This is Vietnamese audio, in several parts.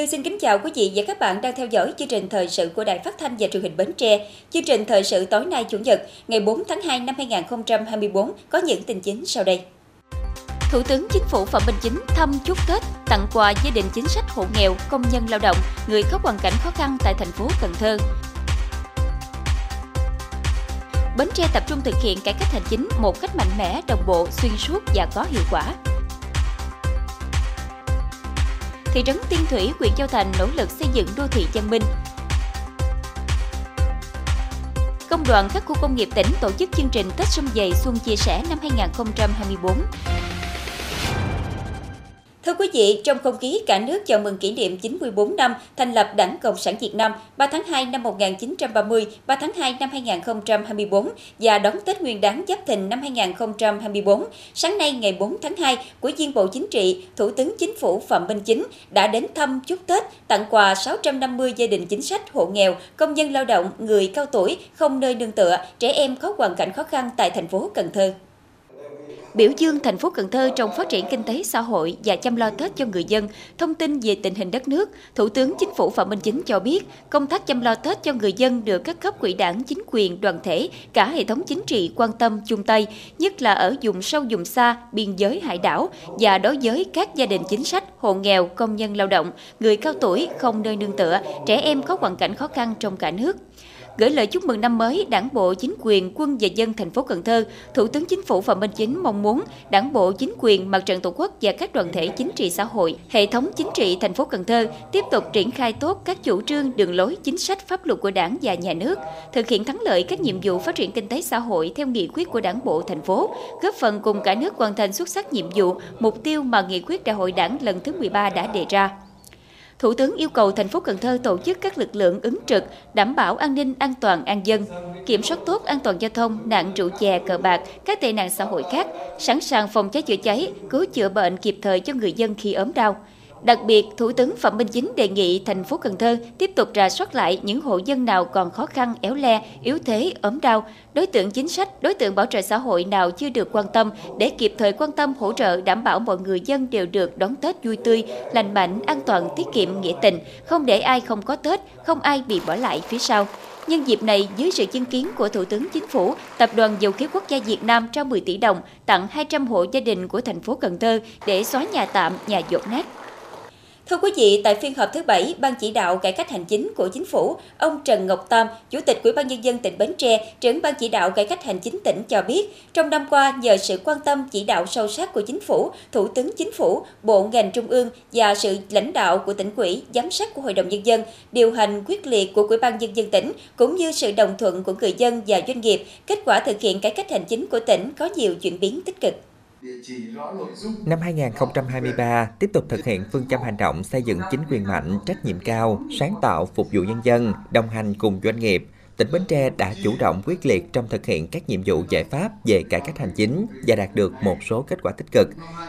Như xin kính chào quý vị và các bạn đang theo dõi chương trình thời sự của Đài Phát thanh và Truyền hình Bến Tre. Chương trình thời sự tối nay Chủ nhật, ngày 4 tháng 2 năm 2024 có những tin chính sau đây. Thủ tướng Chính phủ Phạm Minh Chính thăm chúc Tết, tặng quà gia đình chính sách hộ nghèo, công nhân lao động, người có hoàn cảnh khó khăn tại thành phố Cần Thơ. Bến Tre tập trung thực hiện cải cách hành chính một cách mạnh mẽ, đồng bộ, xuyên suốt và có hiệu quả. Thị trấn Tiên Thủy, huyện Châu Thành nỗ lực xây dựng đô thị văn minh. Công đoàn các khu công nghiệp tỉnh tổ chức chương trình Tết Xuân Dày Xuân Chia Sẻ năm 2024. Thưa quý vị, trong không khí cả nước chào mừng kỷ niệm 94 năm thành lập Đảng Cộng sản Việt Nam 3 tháng 2 năm 1930, 3 tháng 2 năm 2024 và đón Tết Nguyên đán Giáp Thìn năm 2024, sáng nay ngày 4 tháng 2, Ủy viên Bộ Chính trị, Thủ tướng Chính phủ Phạm Minh Chính đã đến thăm chúc Tết, tặng quà 650 gia đình chính sách, hộ nghèo, công nhân lao động, người cao tuổi, không nơi nương tựa, trẻ em có hoàn cảnh khó khăn tại thành phố Cần Thơ biểu dương thành phố Cần Thơ trong phát triển kinh tế xã hội và chăm lo Tết cho người dân. Thông tin về tình hình đất nước, Thủ tướng Chính phủ Phạm Minh Chính cho biết, công tác chăm lo Tết cho người dân được các cấp quỹ đảng, chính quyền, đoàn thể, cả hệ thống chính trị quan tâm chung tay, nhất là ở vùng sâu vùng xa, biên giới hải đảo và đối với các gia đình chính sách, hộ nghèo, công nhân lao động, người cao tuổi không nơi nương tựa, trẻ em có hoàn cảnh khó khăn trong cả nước. Gửi lời chúc mừng năm mới, Đảng bộ, chính quyền, quân và dân thành phố Cần Thơ, Thủ tướng Chính phủ Phạm Minh Chính mong muốn Đảng bộ, chính quyền, mặt trận Tổ quốc và các đoàn thể chính trị xã hội, hệ thống chính trị thành phố Cần Thơ tiếp tục triển khai tốt các chủ trương, đường lối, chính sách pháp luật của Đảng và nhà nước, thực hiện thắng lợi các nhiệm vụ phát triển kinh tế xã hội theo nghị quyết của Đảng bộ thành phố, góp phần cùng cả nước hoàn thành xuất sắc nhiệm vụ, mục tiêu mà nghị quyết Đại hội Đảng lần thứ 13 đã đề ra. Thủ tướng yêu cầu thành phố Cần Thơ tổ chức các lực lượng ứng trực, đảm bảo an ninh an toàn an dân, kiểm soát tốt an toàn giao thông, nạn rượu chè, cờ bạc, các tệ nạn xã hội khác, sẵn sàng phòng cháy chữa cháy, cứu chữa bệnh kịp thời cho người dân khi ốm đau. Đặc biệt, Thủ tướng Phạm Minh Chính đề nghị thành phố Cần Thơ tiếp tục rà soát lại những hộ dân nào còn khó khăn, éo le, yếu thế, ốm đau, đối tượng chính sách, đối tượng bảo trợ xã hội nào chưa được quan tâm để kịp thời quan tâm hỗ trợ đảm bảo mọi người dân đều được đón Tết vui tươi, lành mạnh, an toàn, tiết kiệm, nghĩa tình, không để ai không có Tết, không ai bị bỏ lại phía sau. Nhân dịp này, dưới sự chứng kiến của Thủ tướng Chính phủ, Tập đoàn Dầu khí Quốc gia Việt Nam trao 10 tỷ đồng tặng 200 hộ gia đình của thành phố Cần Thơ để xóa nhà tạm, nhà dột nát. Thưa quý vị, tại phiên họp thứ bảy, Ban chỉ đạo cải cách hành chính của chính phủ, ông Trần Ngọc Tam, Chủ tịch Ủy ban nhân dân tỉnh Bến Tre, trưởng Ban chỉ đạo cải cách hành chính tỉnh cho biết, trong năm qua nhờ sự quan tâm chỉ đạo sâu sát của chính phủ, Thủ tướng Chính phủ, Bộ ngành trung ương và sự lãnh đạo của tỉnh ủy, giám sát của Hội đồng nhân dân, điều hành quyết liệt của Ủy ban nhân dân tỉnh cũng như sự đồng thuận của người dân và doanh nghiệp, kết quả thực hiện cải cách hành chính của tỉnh có nhiều chuyển biến tích cực. Năm 2023, tiếp tục thực hiện phương châm hành động xây dựng chính quyền mạnh, trách nhiệm cao, sáng tạo phục vụ nhân dân, đồng hành cùng doanh nghiệp, tỉnh Bến Tre đã chủ động quyết liệt trong thực hiện các nhiệm vụ giải pháp về cải cách hành chính và đạt được một số kết quả tích cực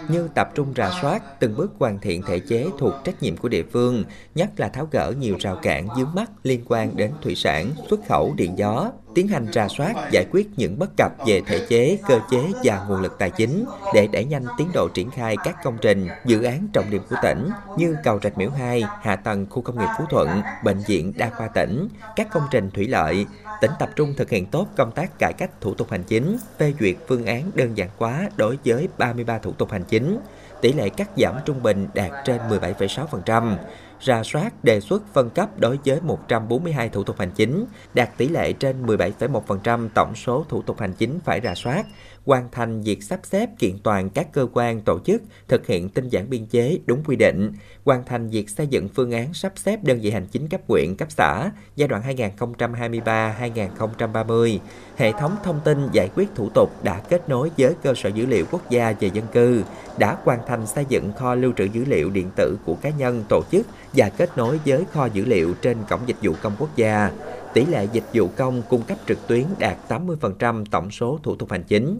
như tập trung rà soát, từng bước hoàn thiện thể chế thuộc trách nhiệm của địa phương, nhất là tháo gỡ nhiều rào cản dướng mắt liên quan đến thủy sản, xuất khẩu điện gió, tiến hành rà soát, giải quyết những bất cập về thể chế, cơ chế và nguồn lực tài chính để đẩy nhanh tiến độ triển khai các công trình, dự án trọng điểm của tỉnh như cầu Rạch Miễu 2, hạ tầng khu công nghiệp Phú Thuận, bệnh viện đa khoa tỉnh, các công trình thủy lợi. Tỉnh tập trung thực hiện tốt công tác cải cách thủ tục hành chính, phê duyệt phương án đơn giản hóa đối với 33 thủ tục hành chính, tỷ lệ cắt giảm trung bình đạt trên 17,6%, ra soát đề xuất phân cấp đối với 142 thủ tục hành chính, đạt tỷ lệ trên 17,1% tổng số thủ tục hành chính phải ra soát, hoàn thành việc sắp xếp kiện toàn các cơ quan tổ chức thực hiện tinh giản biên chế đúng quy định, hoàn thành việc xây dựng phương án sắp xếp đơn vị hành chính cấp huyện, cấp xã giai đoạn 2023-2030. Hệ thống thông tin giải quyết thủ tục đã kết nối với cơ sở dữ liệu quốc gia về dân cư, đã hoàn thành xây dựng kho lưu trữ dữ liệu điện tử của cá nhân, tổ chức và kết nối với kho dữ liệu trên cổng dịch vụ công quốc gia. Tỷ lệ dịch vụ công cung cấp trực tuyến đạt 80% tổng số thủ tục hành chính.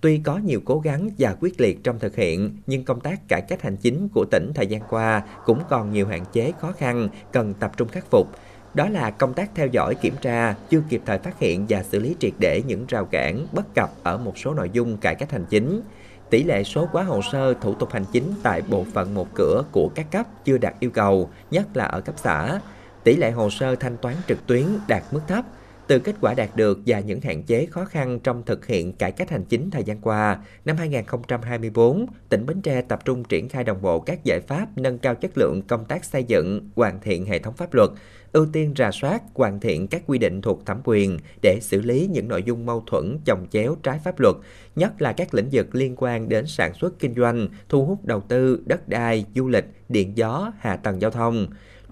Tuy có nhiều cố gắng và quyết liệt trong thực hiện, nhưng công tác cải cách hành chính của tỉnh thời gian qua cũng còn nhiều hạn chế khó khăn cần tập trung khắc phục. Đó là công tác theo dõi kiểm tra, chưa kịp thời phát hiện và xử lý triệt để những rào cản, bất cập ở một số nội dung cải cách hành chính tỷ lệ số quá hồ sơ thủ tục hành chính tại bộ phận một cửa của các cấp chưa đạt yêu cầu, nhất là ở cấp xã. Tỷ lệ hồ sơ thanh toán trực tuyến đạt mức thấp, từ kết quả đạt được và những hạn chế khó khăn trong thực hiện cải cách hành chính thời gian qua, năm 2024, tỉnh Bến Tre tập trung triển khai đồng bộ các giải pháp nâng cao chất lượng công tác xây dựng, hoàn thiện hệ thống pháp luật, ưu tiên rà soát, hoàn thiện các quy định thuộc thẩm quyền để xử lý những nội dung mâu thuẫn chồng chéo trái pháp luật, nhất là các lĩnh vực liên quan đến sản xuất kinh doanh, thu hút đầu tư, đất đai, du lịch, điện gió, hạ tầng giao thông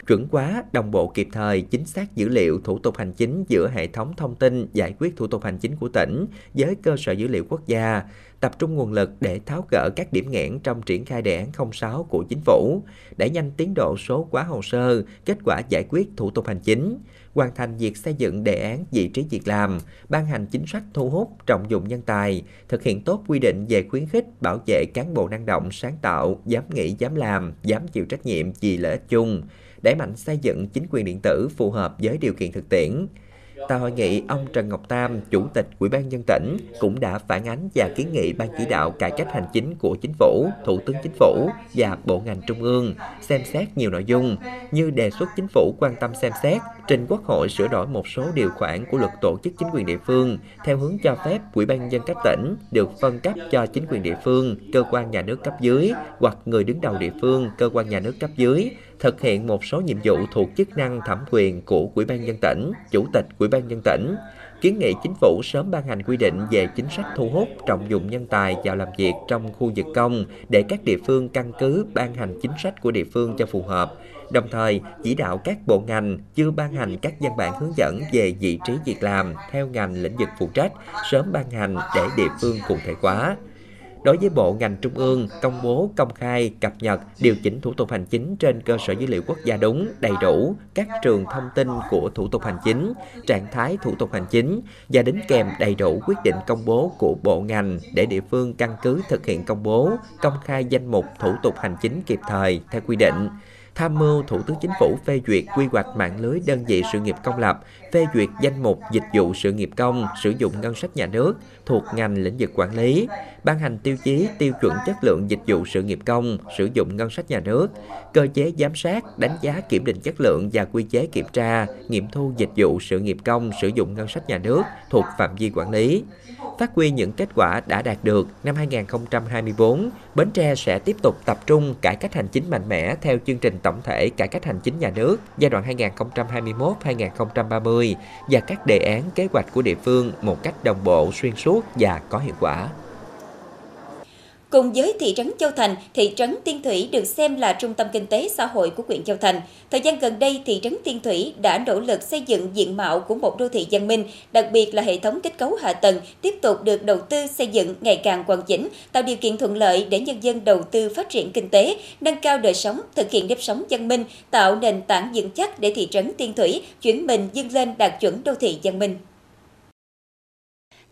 chuẩn hóa, đồng bộ kịp thời, chính xác dữ liệu thủ tục hành chính giữa hệ thống thông tin giải quyết thủ tục hành chính của tỉnh với cơ sở dữ liệu quốc gia, tập trung nguồn lực để tháo gỡ các điểm nghẽn trong triển khai đề án 06 của chính phủ, đẩy nhanh tiến độ số hóa hồ sơ, kết quả giải quyết thủ tục hành chính, hoàn thành việc xây dựng đề án vị trí việc làm, ban hành chính sách thu hút trọng dụng nhân tài, thực hiện tốt quy định về khuyến khích bảo vệ cán bộ năng động, sáng tạo, dám nghĩ, dám làm, dám chịu trách nhiệm vì lợi ích chung, đẩy mạnh xây dựng chính quyền điện tử phù hợp với điều kiện thực tiễn. Tại hội nghị, ông Trần Ngọc Tam, Chủ tịch Ủy ban nhân tỉnh cũng đã phản ánh và kiến nghị ban chỉ đạo cải cách hành chính của chính phủ, Thủ tướng Chính phủ và bộ ngành trung ương xem xét nhiều nội dung như đề xuất chính phủ quan tâm xem xét trình Quốc hội sửa đổi một số điều khoản của luật tổ chức chính quyền địa phương theo hướng cho phép Ủy ban dân cấp tỉnh được phân cấp cho chính quyền địa phương, cơ quan nhà nước cấp dưới hoặc người đứng đầu địa phương, cơ quan nhà nước cấp dưới thực hiện một số nhiệm vụ thuộc chức năng thẩm quyền của Ủy ban dân tỉnh, Chủ tịch Ủy ban dân tỉnh, kiến nghị chính phủ sớm ban hành quy định về chính sách thu hút trọng dụng nhân tài vào làm việc trong khu vực công để các địa phương căn cứ ban hành chính sách của địa phương cho phù hợp. Đồng thời, chỉ đạo các bộ ngành chưa ban hành các văn bản hướng dẫn về vị trí việc làm theo ngành lĩnh vực phụ trách sớm ban hành để địa phương cụ thể hóa. Đối với bộ ngành trung ương công bố công khai cập nhật điều chỉnh thủ tục hành chính trên cơ sở dữ liệu quốc gia đúng đầy đủ các trường thông tin của thủ tục hành chính trạng thái thủ tục hành chính và đính kèm đầy đủ quyết định công bố của bộ ngành để địa phương căn cứ thực hiện công bố công khai danh mục thủ tục hành chính kịp thời theo quy định tham mưu Thủ tướng Chính phủ phê duyệt quy hoạch mạng lưới đơn vị sự nghiệp công lập, phê duyệt danh mục dịch vụ sự nghiệp công sử dụng ngân sách nhà nước thuộc ngành lĩnh vực quản lý, ban hành tiêu chí tiêu chuẩn chất lượng dịch vụ sự nghiệp công sử dụng ngân sách nhà nước, cơ chế giám sát, đánh giá kiểm định chất lượng và quy chế kiểm tra, nghiệm thu dịch vụ sự nghiệp công sử dụng ngân sách nhà nước thuộc phạm vi quản lý. Phát huy những kết quả đã đạt được, năm 2024, Bến Tre sẽ tiếp tục tập trung cải cách hành chính mạnh mẽ theo chương trình tổng thể cải cách hành chính nhà nước giai đoạn 2021-2030 và các đề án kế hoạch của địa phương một cách đồng bộ, xuyên suốt và có hiệu quả. Cùng với thị trấn Châu Thành, thị trấn Tiên Thủy được xem là trung tâm kinh tế xã hội của huyện Châu Thành. Thời gian gần đây, thị trấn Tiên Thủy đã nỗ lực xây dựng diện mạo của một đô thị văn minh, đặc biệt là hệ thống kết cấu hạ tầng tiếp tục được đầu tư xây dựng ngày càng hoàn chỉnh, tạo điều kiện thuận lợi để nhân dân đầu tư phát triển kinh tế, nâng cao đời sống, thực hiện nếp sống văn minh, tạo nền tảng vững chắc để thị trấn Tiên Thủy chuyển mình dâng lên đạt chuẩn đô thị văn minh.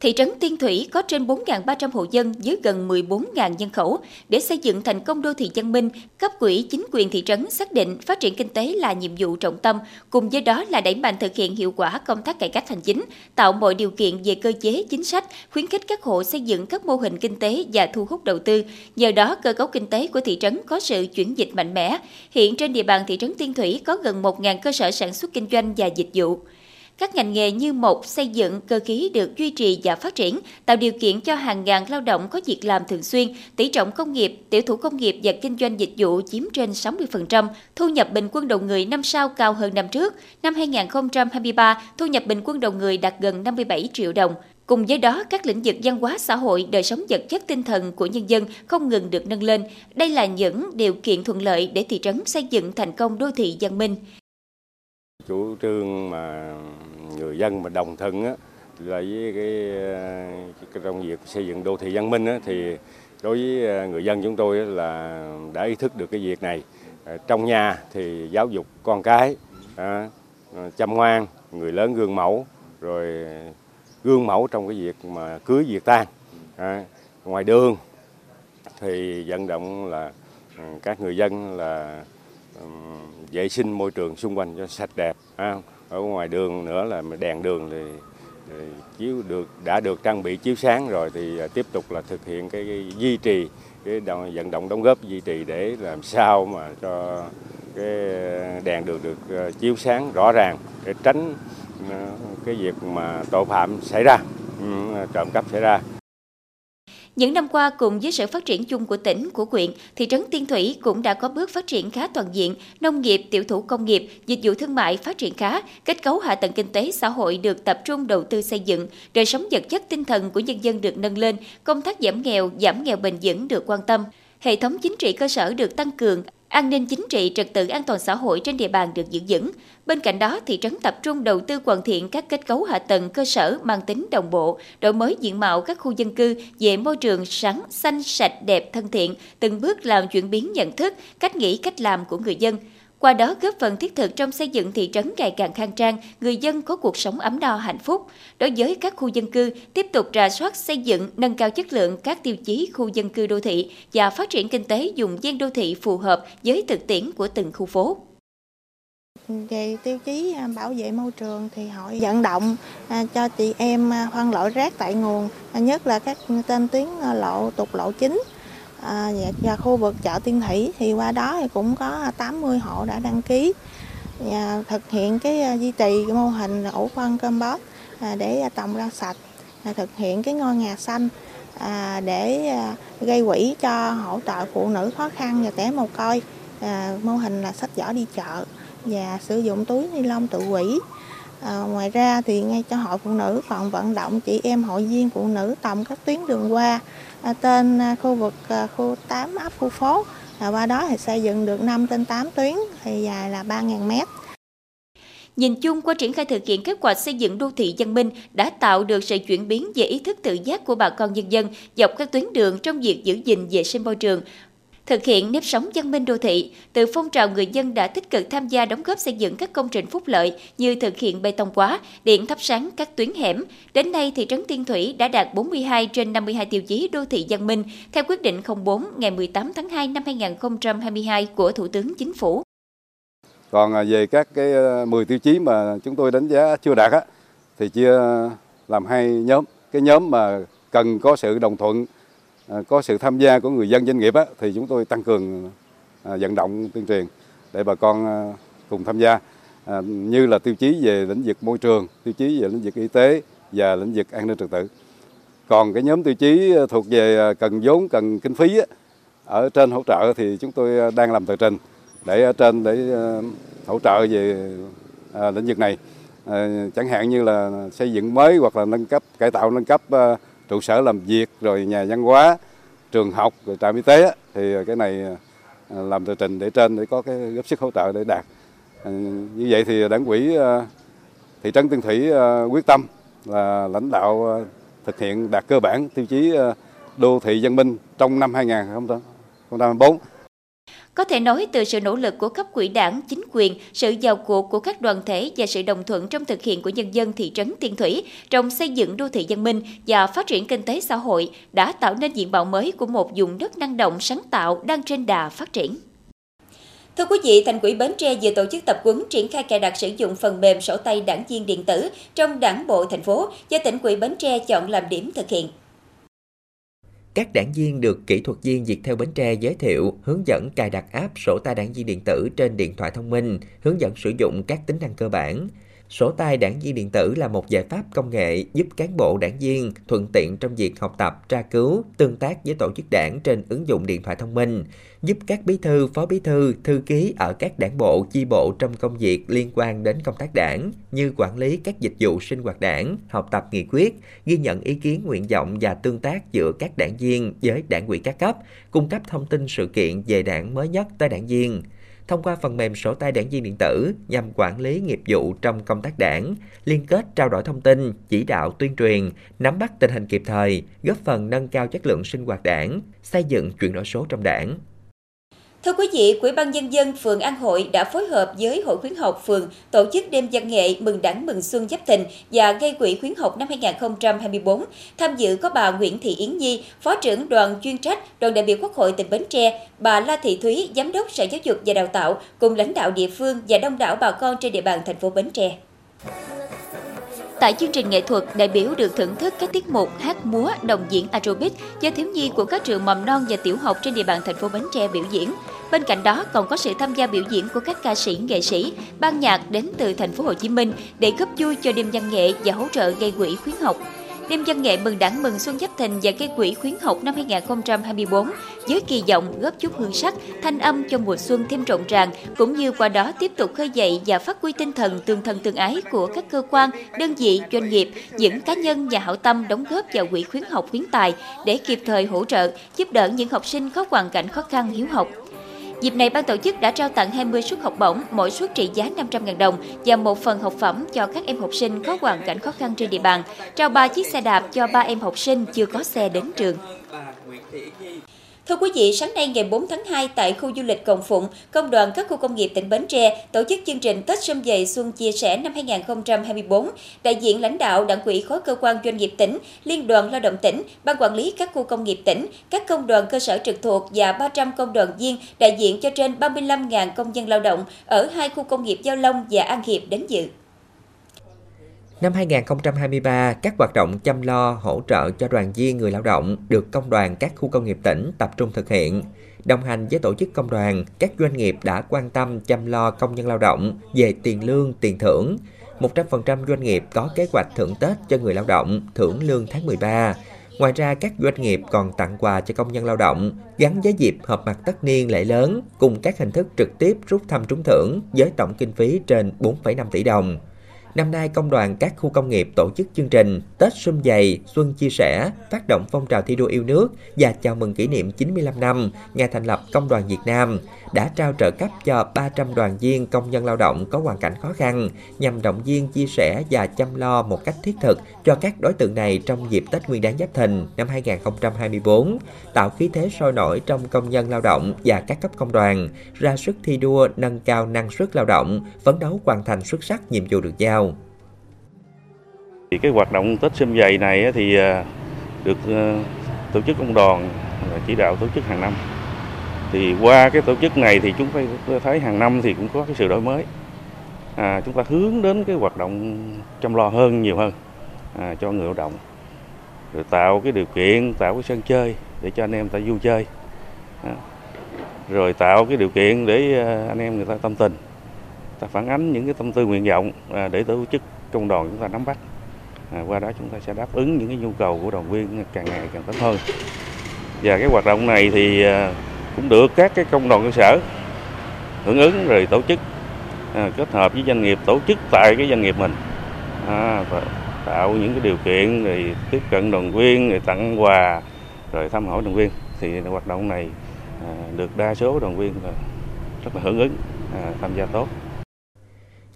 Thị trấn Tiên Thủy có trên 4.300 hộ dân với gần 14.000 nhân khẩu. Để xây dựng thành công đô thị văn minh, cấp quỹ chính quyền thị trấn xác định phát triển kinh tế là nhiệm vụ trọng tâm, cùng với đó là đẩy mạnh thực hiện hiệu quả công tác cải cách hành chính, tạo mọi điều kiện về cơ chế chính sách, khuyến khích các hộ xây dựng các mô hình kinh tế và thu hút đầu tư. Nhờ đó, cơ cấu kinh tế của thị trấn có sự chuyển dịch mạnh mẽ. Hiện trên địa bàn thị trấn Tiên Thủy có gần 1.000 cơ sở sản xuất kinh doanh và dịch vụ. Các ngành nghề như một xây dựng, cơ khí được duy trì và phát triển, tạo điều kiện cho hàng ngàn lao động có việc làm thường xuyên, tỷ trọng công nghiệp, tiểu thủ công nghiệp và kinh doanh dịch vụ chiếm trên 60%, thu nhập bình quân đầu người năm sau cao hơn năm trước. Năm 2023, thu nhập bình quân đầu người đạt gần 57 triệu đồng. Cùng với đó, các lĩnh vực văn hóa xã hội, đời sống vật chất tinh thần của nhân dân không ngừng được nâng lên. Đây là những điều kiện thuận lợi để thị trấn xây dựng thành công đô thị văn minh. Chủ trương mà người dân mà đồng thuận á, là với cái, cái trong việc xây dựng đô thị văn minh á, thì đối với à, người dân chúng tôi là đã ý thức được cái việc này. À, trong nhà thì giáo dục con cái, à, chăm ngoan, người lớn gương mẫu, rồi gương mẫu trong cái việc mà cưới việc tang. Ngoài đường thì vận động là ừ, các người dân là ừ, vệ sinh môi trường xung quanh cho sạch đẹp ở ngoài đường nữa là đèn đường thì chiếu được đã được trang bị chiếu sáng rồi thì à, tiếp tục là thực hiện cái, cái duy trì cái vận động đóng góp duy trì để làm sao mà cho cái đèn được được chiếu sáng rõ ràng để tránh à, cái việc mà tội phạm xảy ra, ừ, trộm cắp xảy ra. Những năm qua, cùng với sự phát triển chung của tỉnh, của quyện, thị trấn Tiên Thủy cũng đã có bước phát triển khá toàn diện, nông nghiệp, tiểu thủ công nghiệp, dịch vụ thương mại phát triển khá, kết cấu hạ tầng kinh tế xã hội được tập trung đầu tư xây dựng, đời sống vật chất tinh thần của nhân dân được nâng lên, công tác giảm nghèo, giảm nghèo bền vững được quan tâm, hệ thống chính trị cơ sở được tăng cường, an ninh chính trị, trật tự an toàn xã hội trên địa bàn được giữ vững. Bên cạnh đó, thị trấn tập trung đầu tư hoàn thiện các kết cấu hạ tầng cơ sở mang tính đồng bộ, đổi mới diện mạo các khu dân cư về môi trường sáng, xanh, sạch, đẹp, thân thiện, từng bước làm chuyển biến nhận thức, cách nghĩ, cách làm của người dân – qua đó góp phần thiết thực trong xây dựng thị trấn ngày càng khang trang, người dân có cuộc sống ấm no hạnh phúc. Đối với các khu dân cư, tiếp tục rà soát xây dựng, nâng cao chất lượng các tiêu chí khu dân cư đô thị và phát triển kinh tế dùng gian đô thị phù hợp với thực tiễn của từng khu phố. Về tiêu chí à, bảo vệ môi trường thì hội vận động à, cho chị em à, phân loại rác tại nguồn, nhất là các tên tuyến lộ tục lộ chính à, dạ, và khu vực chợ Tiên Thủy thì qua đó thì cũng có 80 hộ đã đăng ký và thực hiện cái à, duy trì cái mô hình ủ phân compost à, để à, trồng rau sạch à, thực hiện cái ngôi nhà xanh à, để à, gây quỹ cho hỗ trợ phụ nữ khó khăn và trẻ mồ côi. À, mô hình là sách giỏ đi chợ và sử dụng túi ni lông tự quỷ. À, ngoài ra thì ngay cho hội phụ nữ còn vận động chị em hội viên phụ nữ tổng các tuyến đường qua tên à, khu vực à, khu 8 ấp khu phố. Và qua đó thì xây dựng được 5 trên 8 tuyến thì dài là 3.000 mét. Nhìn chung qua triển khai thực hiện kết quả xây dựng đô thị văn minh đã tạo được sự chuyển biến về ý thức tự giác của bà con nhân dân dọc các tuyến đường trong việc giữ gìn vệ sinh môi trường, thực hiện nếp sống văn minh đô thị. Từ phong trào người dân đã tích cực tham gia đóng góp xây dựng các công trình phúc lợi như thực hiện bê tông hóa, điện thắp sáng các tuyến hẻm. Đến nay, thị trấn Tiên Thủy đã đạt 42 trên 52 tiêu chí đô thị văn minh theo quyết định 04 ngày 18 tháng 2 năm 2022 của Thủ tướng Chính phủ. Còn à, về các cái à, 10 tiêu chí mà chúng tôi đánh giá chưa đạt á, thì chia làm hai nhóm. Cái nhóm mà cần có sự đồng thuận À, có sự tham gia của người dân doanh nghiệp á, thì chúng tôi tăng cường à, vận động tuyên truyền để bà con à, cùng tham gia như là tiêu chí về lĩnh vực môi trường, tiêu chí về lĩnh vực y tế và lĩnh vực an ninh trật tự. Còn cái nhóm tiêu chí thuộc về cần vốn, cần kinh phí á, ở trên hỗ trợ thì chúng tôi đang làm tờ trình để ở trên để hỗ trợ về lĩnh vực này. Chẳng hạn như là xây dựng mới hoặc là nâng cấp, cải tạo nâng cấp trụ sở làm việc, rồi nhà văn hóa, trường học, rồi trạm y tế thì cái này à, làm tờ trình để trên để có cái góp sức hỗ trợ để đạt. À, như vậy thì đảng quỹ à, thị trấn Tiên Thủy quyết tâm là lãnh đạo thực hiện đạt cơ bản tiêu chí đô thị văn minh trong năm 2024 có thể nói từ sự nỗ lực của cấp quỹ đảng, chính quyền, sự vào cuộc của các đoàn thể và sự đồng thuận trong thực hiện của nhân dân thị trấn Tiên Thủy trong xây dựng đô thị văn minh và phát triển kinh tế xã hội đã tạo nên diện mạo mới của một vùng đất năng động sáng tạo đang trên đà phát triển. Thưa quý vị, Thành ủy Bến Tre vừa tổ chức tập huấn triển khai cài đặt sử dụng phần mềm sổ tay đảng viên điện tử trong đảng bộ thành phố do tỉnh ủy Bến Tre chọn làm điểm thực hiện. Các đảng viên được kỹ thuật viên Việt theo Bến Tre giới thiệu, hướng dẫn cài đặt app sổ tay đảng viên điện tử trên điện thoại thông minh, hướng dẫn sử dụng các tính năng cơ bản. Sổ tay đảng viên điện tử là một giải pháp công nghệ giúp cán bộ đảng viên thuận tiện trong việc học tập, tra cứu, tương tác với tổ chức đảng trên ứng dụng điện thoại thông minh, giúp các bí thư, phó bí thư, thư ký ở các đảng bộ, chi bộ trong công việc liên quan đến công tác đảng như quản lý các dịch vụ sinh hoạt đảng, học tập nghị quyết, ghi nhận ý kiến nguyện vọng và tương tác giữa các đảng viên với đảng ủy các cấp, cung cấp thông tin sự kiện về đảng mới nhất tới đảng viên thông qua phần mềm sổ tay đảng viên điện tử nhằm quản lý nghiệp vụ trong công tác đảng, liên kết trao đổi thông tin, chỉ đạo tuyên truyền, nắm bắt tình hình kịp thời, góp phần nâng cao chất lượng sinh hoạt đảng, xây dựng chuyển đổi số trong đảng. Thưa quý vị, quỹ ban Nhân dân phường An Hội đã phối hợp với Hội khuyến học phường tổ chức đêm văn nghệ mừng đảng mừng xuân Giáp Thìn và gây quỹ khuyến học năm 2024. Tham dự có bà Nguyễn Thị Yến Nhi, Phó trưởng đoàn chuyên trách đoàn đại biểu Quốc hội tỉnh Bến Tre, bà La Thị Thúy, Giám đốc Sở Giáo dục và Đào tạo, cùng lãnh đạo địa phương và đông đảo bà con trên địa bàn thành phố Bến Tre. Tại chương trình nghệ thuật, đại biểu được thưởng thức các tiết mục hát múa, đồng diễn aerobic do thiếu nhi của các trường mầm non và tiểu học trên địa bàn thành phố Bến Tre biểu diễn. Bên cạnh đó còn có sự tham gia biểu diễn của các ca sĩ, nghệ sĩ, ban nhạc đến từ thành phố Hồ Chí Minh để góp vui cho đêm văn nghệ và hỗ trợ gây quỹ khuyến học. Đêm văn nghệ mừng đảng mừng Xuân Giáp Thìn và gây quỹ khuyến học năm 2024 với kỳ vọng góp chút hương sắc, thanh âm cho mùa xuân thêm rộn ràng, cũng như qua đó tiếp tục khơi dậy và phát huy tinh thần tương thân tương ái của các cơ quan, đơn vị, doanh nghiệp, những cá nhân và hảo tâm đóng góp vào quỹ khuyến học khuyến tài để kịp thời hỗ trợ, giúp đỡ những học sinh có hoàn cảnh khó khăn hiếu học. Dịp này, ban tổ chức đã trao tặng 20 suất học bổng, mỗi suất trị giá 500.000 đồng và một phần học phẩm cho các em học sinh có hoàn cảnh khó khăn trên địa bàn, trao 3 chiếc xe đạp cho 3 em học sinh chưa có xe đến trường. Thưa quý vị, sáng nay ngày 4 tháng 2 tại khu du lịch Cộng Phụng, Công đoàn các khu công nghiệp tỉnh Bến Tre tổ chức chương trình Tết Xuân Dày Xuân Chia Sẻ năm 2024. Đại diện lãnh đạo đảng quỹ khối cơ quan doanh nghiệp tỉnh, Liên đoàn Lao động tỉnh, Ban quản lý các khu công nghiệp tỉnh, các công đoàn cơ sở trực thuộc và 300 công đoàn viên đại diện cho trên 35.000 công nhân lao động ở hai khu công nghiệp Giao Long và An Hiệp đến dự. Năm 2023, các hoạt động chăm lo, hỗ trợ cho đoàn viên người lao động được công đoàn các khu công nghiệp tỉnh tập trung thực hiện. Đồng hành với tổ chức công đoàn, các doanh nghiệp đã quan tâm chăm lo công nhân lao động về tiền lương, tiền thưởng. 100% doanh nghiệp có kế hoạch thưởng Tết cho người lao động, thưởng lương tháng 13. Ngoài ra, các doanh nghiệp còn tặng quà cho công nhân lao động gắn với dịp họp mặt tất niên lễ lớn cùng các hình thức trực tiếp rút thăm trúng thưởng với tổng kinh phí trên 4,5 tỷ đồng. Năm nay, công đoàn các khu công nghiệp tổ chức chương trình Tết Xuân Dày, Xuân Chia Sẻ, phát động phong trào thi đua yêu nước và chào mừng kỷ niệm 95 năm ngày thành lập Công đoàn Việt Nam, đã trao trợ cấp cho 300 đoàn viên công nhân lao động có hoàn cảnh khó khăn nhằm động viên chia sẻ và chăm lo một cách thiết thực cho các đối tượng này trong dịp Tết Nguyên đán Giáp Thìn năm 2024, tạo khí thế sôi nổi trong công nhân lao động và các cấp công đoàn, ra sức thi đua nâng cao năng suất lao động, phấn đấu hoàn thành xuất sắc nhiệm vụ được giao. Thì cái hoạt động Tết Xuân Dày này thì à, được à, tổ chức công đoàn chỉ đạo tổ chức hàng năm. Thì qua cái tổ chức này thì chúng ta thấy hàng năm thì cũng có cái sự đổi mới. À, chúng ta hướng đến cái hoạt động chăm lo hơn nhiều hơn à, cho người lao động. Rồi tạo cái điều kiện, tạo cái sân chơi để cho anh em ta vui chơi. À, rồi tạo cái điều kiện để à, anh em người ta tâm tình ta phản ánh những cái tâm tư nguyện vọng để tổ chức công đoàn chúng ta nắm bắt À, qua đó chúng ta sẽ đáp ứng những cái nhu cầu của đoàn viên càng ngày càng tốt hơn. Và cái hoạt động này thì à, cũng được các cái công đoàn cơ sở hưởng ứng rồi tổ chức à, kết hợp với doanh nghiệp tổ chức tại cái doanh nghiệp mình. À, và tạo những cái điều kiện rồi tiếp cận đoàn viên rồi tặng quà rồi thăm hỏi đoàn viên. Thì hoạt động này à, được đa số đoàn viên là rất là hưởng ứng à, tham gia tốt.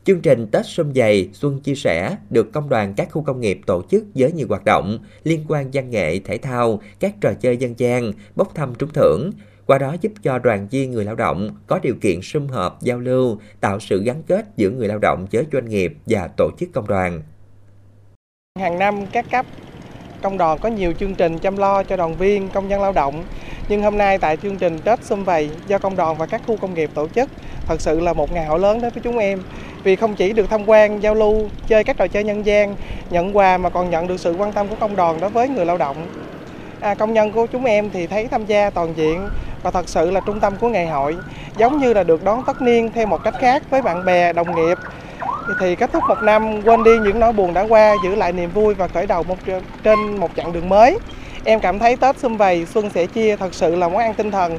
Chương trình Tết Xuân Dày, Xuân Chia Sẻ được công đoàn các khu công nghiệp tổ chức với nhiều hoạt động liên quan văn nghệ, thể thao, các trò chơi dân gian, bốc thăm trúng thưởng, qua đó giúp cho đoàn viên người lao động có điều kiện sum họp, giao lưu, tạo sự gắn kết giữa người lao động với doanh nghiệp và tổ chức công đoàn. Hàng năm các cấp công đoàn có nhiều chương trình chăm lo cho đoàn viên, công nhân lao động. Nhưng hôm nay tại chương trình Tết Xuân Vầy do công đoàn và các khu công nghiệp tổ chức thật sự là một ngày hội lớn đối với chúng em vì không chỉ được tham quan, giao lưu, chơi các trò chơi nhân gian, nhận quà mà còn nhận được sự quan tâm của công đoàn đối với người lao động. À, công nhân của chúng em thì thấy tham gia toàn diện và thật sự là trung tâm của ngày hội, giống như là được đón tất niên theo một cách khác với bạn bè, đồng nghiệp. Thì kết thúc một năm, quên đi những nỗi buồn đã qua, giữ lại niềm vui và khởi đầu một trên một chặng đường mới. Em cảm thấy Tết xung vầy, xuân sẻ chia thật sự là món ăn tinh thần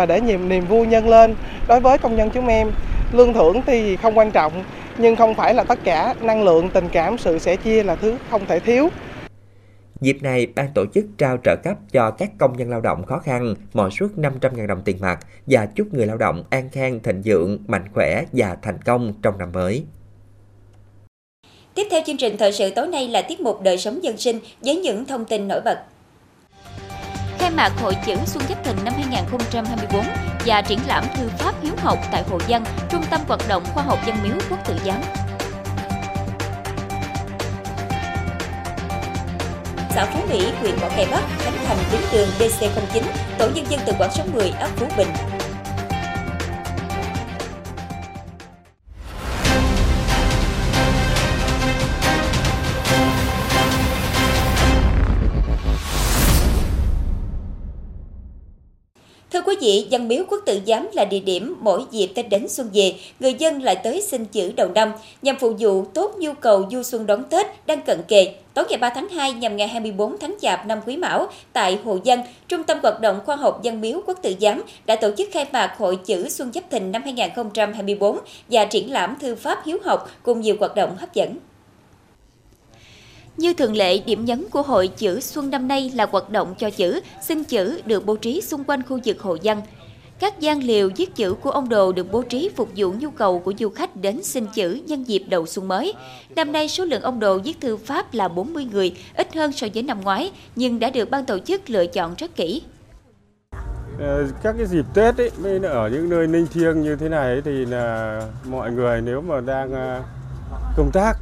và để niềm niềm vui nhân lên đối với công nhân chúng em. Lương thưởng thì không quan trọng, nhưng không phải là tất cả. Năng lượng, tình cảm, sự sẻ chia là thứ không thể thiếu. Dịp này, ban tổ chức trao trợ cấp cho các công nhân lao động khó khăn, mỗi suất 500.000 đồng tiền mặt và chúc người lao động an khang, thịnh vượng, mạnh khỏe và thành công trong năm mới. Tiếp theo chương trình thời sự tối nay là tiết mục đời sống dân sinh với những thông tin nổi bật khai mạc Hội chữ Xuân Giáp Thìn năm 2024 và triển lãm thư pháp hiếu học tại Hồ Văn, Trung tâm hoạt động khoa học dân miếu quốc tử giám. xã Phú Mỹ, huyện Bảo Cây Bắc, khánh thành tuyến đường DC09, tổ nhân dân từ quảng số 10 ấp Phú Bình, vị, Văn Miếu Quốc tự Giám là địa điểm mỗi dịp Tết đến xuân về, người dân lại tới xin chữ đầu năm nhằm phục vụ tốt nhu cầu du xuân đón Tết đang cận kề. Tối ngày 3 tháng 2 nhằm ngày 24 tháng Chạp năm Quý Mão, tại Hồ Dân, Trung tâm hoạt động khoa học dân Miếu Quốc tự Giám đã tổ chức khai mạc Hội chữ Xuân Giáp Thìn năm 2024 và triển lãm thư pháp hiếu học cùng nhiều hoạt động hấp dẫn. Như thường lệ, điểm nhấn của hội chữ Xuân năm nay là hoạt động cho chữ, xin chữ được bố trí xung quanh khu vực hộ dân. Các gian liều viết chữ của ông Đồ được bố trí phục vụ nhu cầu của du khách đến xin chữ nhân dịp đầu xuân mới. Năm nay, số lượng ông Đồ viết thư pháp là 40 người, ít hơn so với năm ngoái, nhưng đã được ban tổ chức lựa chọn rất kỹ. Ờ, các cái dịp Tết ấy, ở những nơi ninh thiêng như thế này ấy, thì là mọi người nếu mà đang ờ, công tác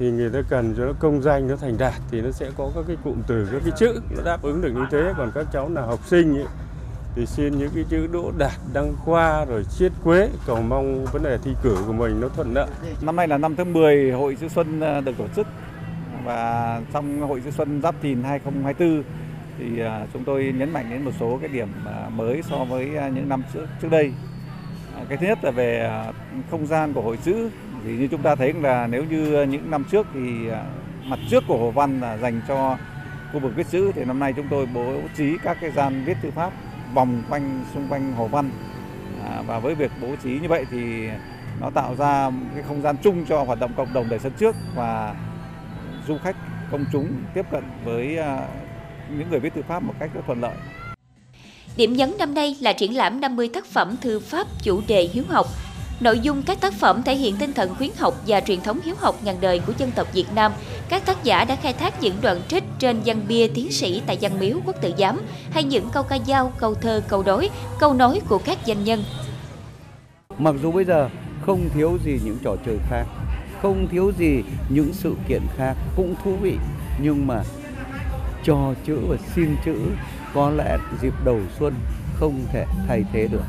thì người ta cần cho nó công danh nó thành đạt thì nó sẽ có các cái cụm từ các cái chữ nó đáp ứng được như thế. Còn các cháu là học sinh ấy, thì xin những cái chữ đỗ đạt đăng khoa rồi chiết quế cầu mong vấn đề thi cử của mình nó thuận lợi. Năm nay là năm thứ 10 hội chữ xuân ờ, được tổ chức. Và trong hội chữ xuân giáp thìn 2024 thì ờ, chúng tôi nhấn mạnh đến một số cái điểm ờ, mới so với những năm trước trước đây. Cái thứ nhất là về không gian của hội chữ thì như chúng ta thấy là nếu như ờ, những năm trước thì ờ, mặt trước của Hồ Văn là dành cho khu vực viết chữ thì năm nay chúng tôi bố trí các cái gian viết thư pháp vòng quanh xung quanh Hồ Văn à, và với việc bố trí như vậy thì nó tạo ra cái không gian chung cho hoạt động cộng đồng đời sân trước và du khách công chúng tiếp cận với ờ, những người viết thư pháp một cách rất thuận lợi. Điểm nhấn năm nay là triển lãm 50 tác phẩm thư pháp chủ đề hiếu học Nội dung các tác phẩm thể hiện tinh thần khuyến học và truyền thống hiếu học ngàn đời của dân tộc Việt Nam. Các tác giả đã khai thác những đoạn trích trên văn bia tiến sĩ tại văn miếu quốc tử giám hay những câu ca dao, câu thơ, câu đối, câu nói của các danh nhân. Mặc dù bây giờ không thiếu gì những trò chơi khác, không thiếu gì những sự kiện khác cũng thú vị, nhưng mà trò chữ và xin chữ có lẽ dịp đầu xuân không thể thay thế được.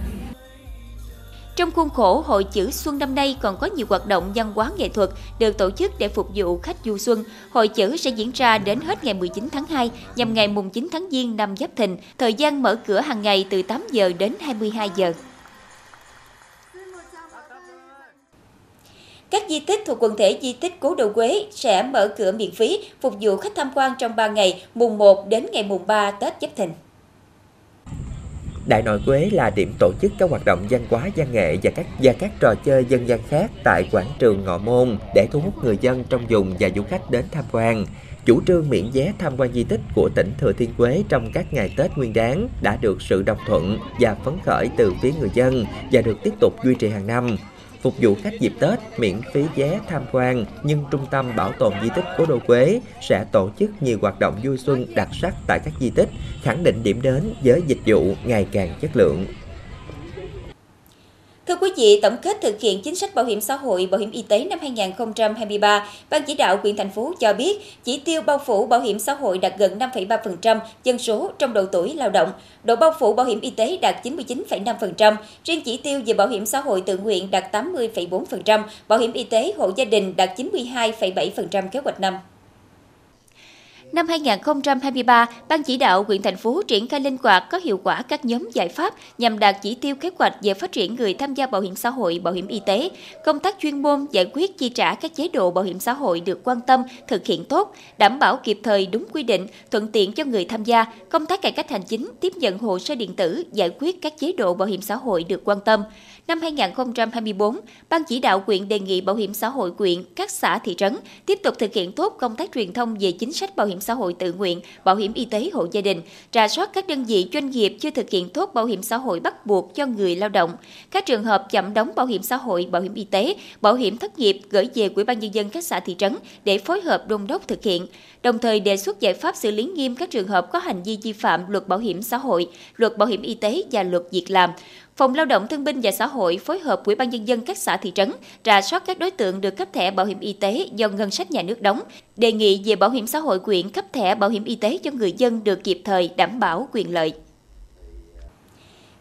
Trong khuôn khổ Hội chữ Xuân năm nay còn có nhiều hoạt động văn hóa nghệ thuật được tổ chức để phục vụ khách du xuân. Hội chữ sẽ diễn ra đến hết ngày 19 tháng 2 nhằm ngày mùng 9 tháng Giêng năm Giáp Thìn. Thời gian mở cửa hàng ngày từ 8 giờ đến 22 giờ. Các di tích thuộc quần thể di tích Cố Đô Quế sẽ mở cửa miễn phí phục vụ khách tham quan trong 3 ngày, mùng 1 đến ngày mùng 3 Tết Giáp Thìn. Đại Nội Quế là điểm tổ chức các hoạt động văn hóa, văn nghệ và các và các trò chơi dân gian khác tại quảng trường Ngọ Môn để thu hút người dân trong vùng và du khách đến tham quan. Chủ trương miễn vé tham quan di tích của tỉnh Thừa Thiên Quế trong các ngày Tết Nguyên đán đã được sự đồng thuận và phấn khởi từ phía người dân và được tiếp tục duy trì hàng năm phục vụ khách dịp Tết miễn phí vé tham quan, nhưng Trung tâm Bảo tồn Di tích Cố Đô Quế sẽ tổ chức nhiều hoạt động vui xuân đặc sắc tại các di tích, khẳng định điểm đến với dịch vụ ngày càng chất lượng. Thưa quý vị, tổng kết thực hiện chính sách bảo hiểm xã hội, bảo hiểm y tế năm 2023, Ban chỉ đạo huyện thành phố cho biết chỉ tiêu bao phủ bảo hiểm xã hội đạt gần 5,3% dân số trong độ tuổi lao động, độ bao phủ bảo hiểm y tế đạt 99,5%, riêng chỉ tiêu về bảo hiểm xã hội tự nguyện đạt 80,4%, bảo hiểm y tế hộ gia đình đạt 92,7% kế hoạch năm. Năm 2023, Ban chỉ đạo huyện thành phố triển khai linh hoạt có hiệu quả các nhóm giải pháp nhằm đạt chỉ tiêu kế hoạch về phát triển người tham gia bảo hiểm xã hội, bảo hiểm y tế. Công tác chuyên môn giải quyết chi trả các chế độ bảo hiểm xã hội được quan tâm, thực hiện tốt, đảm bảo kịp thời đúng quy định, thuận tiện cho người tham gia. Công tác cải cách hành chính, tiếp nhận hồ sơ điện tử, giải quyết các chế độ bảo hiểm xã hội được quan tâm. Năm 2024, Ban chỉ đạo quyện đề nghị Bảo hiểm xã hội quyện, các xã thị trấn tiếp tục thực hiện tốt công tác truyền thông về chính sách bảo hiểm xã hội tự nguyện, bảo hiểm y tế hộ gia đình, rà soát các đơn vị doanh nghiệp chưa thực hiện tốt bảo hiểm xã hội bắt buộc cho người lao động. Các trường hợp chậm đóng bảo hiểm xã hội, bảo hiểm y tế, bảo hiểm thất nghiệp gửi về Ủy ban nhân dân các xã thị trấn để phối hợp đôn đốc thực hiện. Đồng thời đề xuất giải pháp xử lý nghiêm các trường hợp có hành vi vi phạm luật bảo hiểm xã hội, luật bảo hiểm y tế và luật việc làm Phòng Lao động Thương binh và Xã hội phối hợp Ủy ban nhân dân các xã thị trấn rà soát các đối tượng được cấp thẻ bảo hiểm y tế do ngân sách nhà nước đóng, đề nghị về bảo hiểm xã hội quyện cấp thẻ bảo hiểm y tế cho người dân được kịp thời đảm bảo quyền lợi.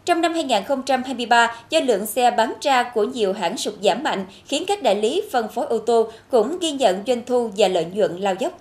Trong năm 2023, do lượng xe bán ra của nhiều hãng sụt giảm mạnh, khiến các đại lý phân phối ô tô cũng ghi nhận doanh thu và lợi nhuận lao dốc.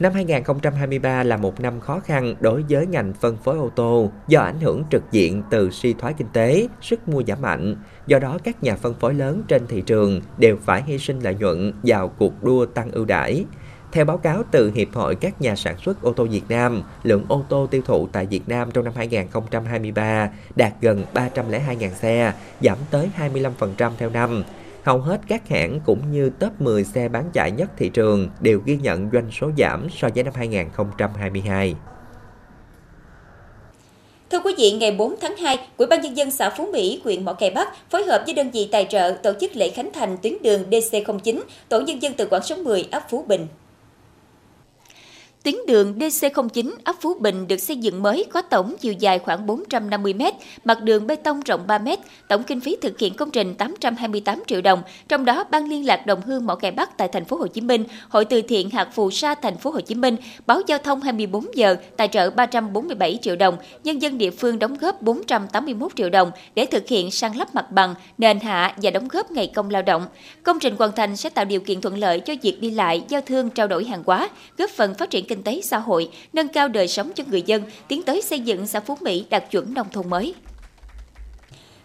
Năm 2023 là một năm khó khăn đối với ngành phân phối ô tô do ảnh hưởng trực diện từ suy thoái kinh tế, sức mua giảm mạnh. Do đó, các nhà phân phối lớn trên thị trường đều phải hy sinh lợi nhuận vào cuộc đua tăng ưu đãi. Theo báo cáo từ Hiệp hội các nhà sản xuất ô tô Việt Nam, lượng ô tô tiêu thụ tại Việt Nam trong năm 2023 đạt gần 302.000 xe, giảm tới 25% theo năm. Hầu hết các hãng cũng như top 10 xe bán chạy nhất thị trường đều ghi nhận doanh số giảm so với năm 2022. Thưa quý vị, ngày 4 tháng 2, Ủy ban nhân dân xã Phú Mỹ, huyện Mỏ Cày Bắc phối hợp với đơn vị tài trợ tổ chức lễ khánh thành tuyến đường DC09, tổ nhân dân từ Quảng số 10 ấp Phú Bình. Tuyến đường DC09 ấp Phú Bình được xây dựng mới có tổng chiều dài khoảng 450 m, mặt đường bê tông rộng 3 m, tổng kinh phí thực hiện công trình 828 triệu đồng, trong đó ban liên lạc đồng hương Mỏ Cày Bắc tại thành phố Hồ Chí Minh, Hội từ thiện hạt phù sa thành phố Hồ Chí Minh, báo giao thông 24 giờ tài trợ 347 triệu đồng, nhân dân địa phương đóng góp 481 triệu đồng để thực hiện sang lắp mặt bằng, nền hạ và đóng góp ngày công lao động. Công trình hoàn thành sẽ tạo điều kiện thuận lợi cho việc đi lại, giao thương, trao đổi hàng hóa, góp phần phát triển kinh kinh tế xã hội, nâng cao đời sống cho người dân, tiến tới xây dựng xã Phú Mỹ đạt chuẩn nông thôn mới.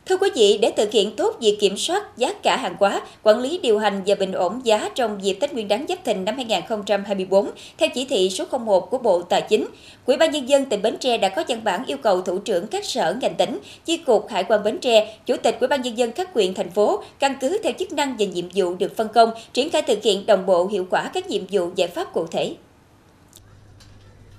Thưa quý vị, để thực hiện tốt việc kiểm soát giá cả hàng hóa, quản lý điều hành và bình ổn giá trong dịp Tết Nguyên đán Giáp Thìn năm 2024, theo chỉ thị số 01 của Bộ Tài chính, Ủy ban nhân dân tỉnh Bến Tre đã có văn bản yêu cầu thủ trưởng các sở ngành tỉnh, chi cục Hải quan Bến Tre, chủ tịch Ủy ban nhân dân các huyện thành phố căn cứ theo chức năng và nhiệm vụ được phân công, triển khai thực hiện đồng bộ hiệu quả các nhiệm vụ giải pháp cụ thể.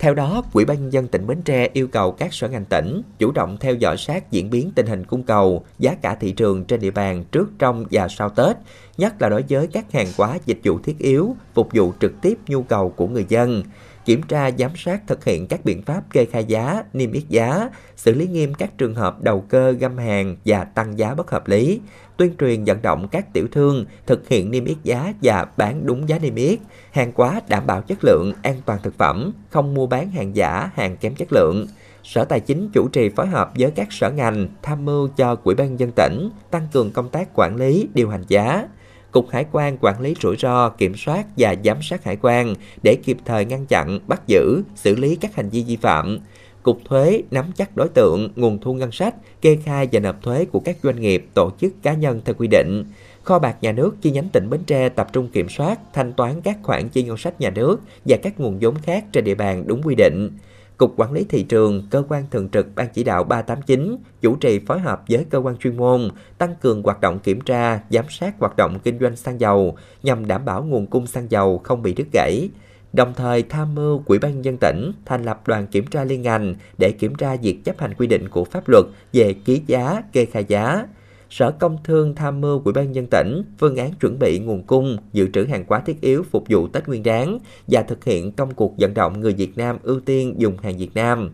Theo đó, Quỹ ban nhân dân tỉnh Bến Tre yêu cầu các sở ngành tỉnh chủ động theo dõi sát diễn biến tình hình cung cầu, giá cả thị trường trên địa bàn trước, trong và sau Tết, nhất là đối với các hàng hóa dịch vụ thiết yếu, phục vụ trực tiếp nhu cầu của người dân kiểm tra giám sát thực hiện các biện pháp kê khai giá, niêm yết giá, xử lý nghiêm các trường hợp đầu cơ găm hàng và tăng giá bất hợp lý, tuyên truyền vận động các tiểu thương thực hiện niêm yết giá và bán đúng giá niêm yết, hàng hóa đảm bảo chất lượng, an toàn thực phẩm, không mua bán hàng giả, hàng kém chất lượng. Sở Tài chính chủ trì phối hợp với các sở ngành tham mưu cho Quỹ ban dân tỉnh tăng cường công tác quản lý, điều hành giá, Cục Hải quan quản lý rủi ro, kiểm soát và giám sát hải quan để kịp thời ngăn chặn, bắt giữ, xử lý các hành vi vi phạm. Cục Thuế nắm chắc đối tượng, nguồn thu ngân sách, kê khai và nộp thuế của các doanh nghiệp, tổ chức cá nhân theo quy định. Kho bạc nhà nước chi nhánh tỉnh Bến Tre tập trung kiểm soát, thanh toán các khoản chi ngân sách nhà nước và các nguồn vốn khác trên địa bàn đúng quy định. Cục Quản lý Thị trường, Cơ quan Thường trực Ban Chỉ đạo 389 chủ trì phối hợp với cơ quan chuyên môn tăng cường hoạt động kiểm tra, giám sát hoạt động kinh doanh xăng dầu nhằm đảm bảo nguồn cung xăng dầu không bị đứt gãy. Đồng thời tham mưu Quỹ ban dân tỉnh thành lập đoàn kiểm tra liên ngành để kiểm tra việc chấp hành quy định của pháp luật về ký giá, kê khai giá, Sở Công Thương tham mưu Ủy ban nhân tỉnh phương án chuẩn bị nguồn cung, dự trữ hàng hóa thiết yếu phục vụ Tết Nguyên đán và thực hiện công cuộc vận động người Việt Nam ưu tiên dùng hàng Việt Nam.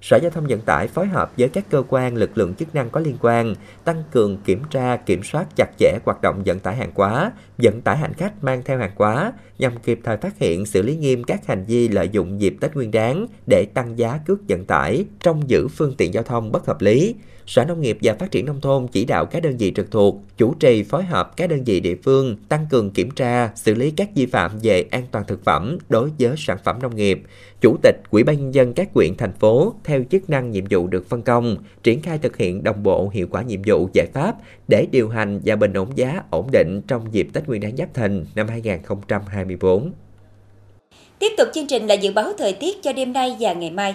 Sở Giao thông Vận tải phối hợp với các cơ quan lực lượng chức năng có liên quan tăng cường kiểm tra, kiểm soát chặt chẽ hoạt động vận tải hàng hóa, vận tải hành khách mang theo hàng hóa nhằm kịp thời phát hiện xử lý nghiêm các hành vi lợi dụng dịp Tết Nguyên đán để tăng giá cước vận tải trong giữ phương tiện giao thông bất hợp lý. Sở Nông nghiệp và Phát triển Nông thôn chỉ đạo các đơn vị trực thuộc chủ trì phối hợp các đơn vị địa phương tăng cường kiểm tra, xử lý các vi phạm về an toàn thực phẩm đối với sản phẩm nông nghiệp. Chủ tịch Ủy ban nhân dân các huyện thành phố theo chức năng nhiệm vụ được phân công, triển khai thực hiện đồng bộ hiệu quả nhiệm vụ giải pháp để điều hành và bình ổn giá ổn định trong dịp Tết Nguyên đán Giáp Thìn năm 2024. Tiếp tục chương trình là dự báo thời tiết cho đêm nay và ngày mai.